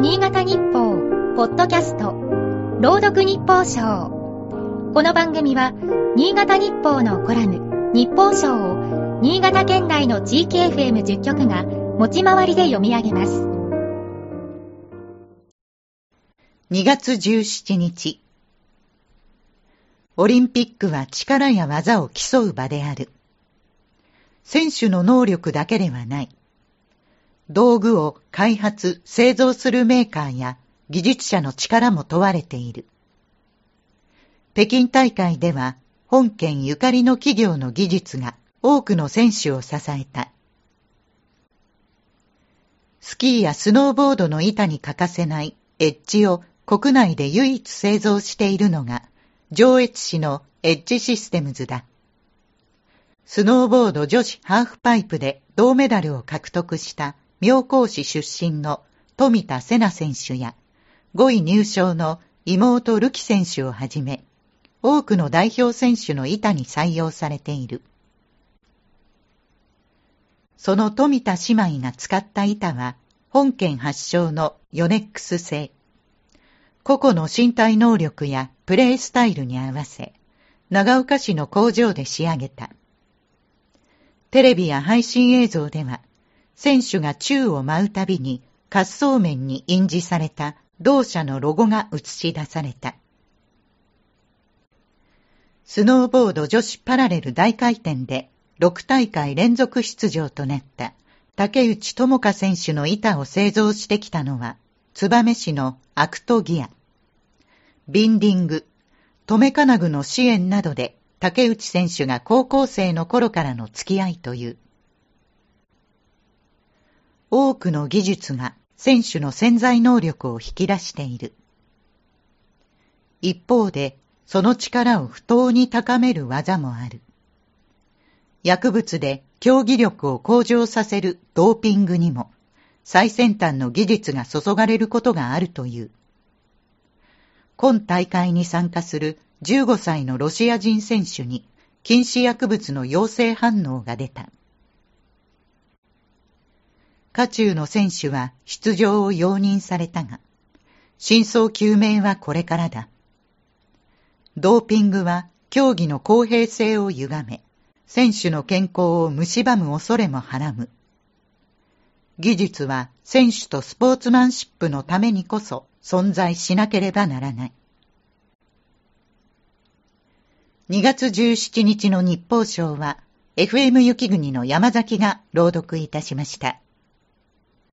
新潟日報、ポッドキャスト、朗読日報賞。この番組は、新潟日報のコラム、日報賞を、新潟県内の地域 FM10 局が、持ち回りで読み上げます。2月17日。オリンピックは力や技を競う場である。選手の能力だけではない。道具を開発、製造するメーカーや技術者の力も問われている。北京大会では本県ゆかりの企業の技術が多くの選手を支えた。スキーやスノーボードの板に欠かせないエッジを国内で唯一製造しているのが上越市のエッジシステムズだ。スノーボード女子ハーフパイプで銅メダルを獲得した妙高市出身の富田瀬奈選手や、5位入賞の妹瑠希選手をはじめ、多くの代表選手の板に採用されている。その富田姉妹が使った板は、本県発祥のヨネックス製。個々の身体能力やプレイスタイルに合わせ、長岡市の工場で仕上げた。テレビや配信映像では、選手が宙を舞うたびに滑走面に印字された同社のロゴが映し出された。スノーボード女子パラレル大回転で6大会連続出場となった竹内智香選手の板を製造してきたのは、燕市のアクトギア。ビンディング、留め金具の支援などで竹内選手が高校生の頃からの付き合いという。多くの技術が選手の潜在能力を引き出している。一方で、その力を不当に高める技もある。薬物で競技力を向上させるドーピングにも最先端の技術が注がれることがあるという。今大会に参加する15歳のロシア人選手に禁止薬物の陽性反応が出た。渦中の選手は出場を容認されたが、真相究明はこれからだ。ドーピングは競技の公平性を歪め、選手の健康を蝕む恐れもはらむ。技術は選手とスポーツマンシップのためにこそ存在しなければならない。2月17日の日報賞は FM 雪国の山崎が朗読いたしました。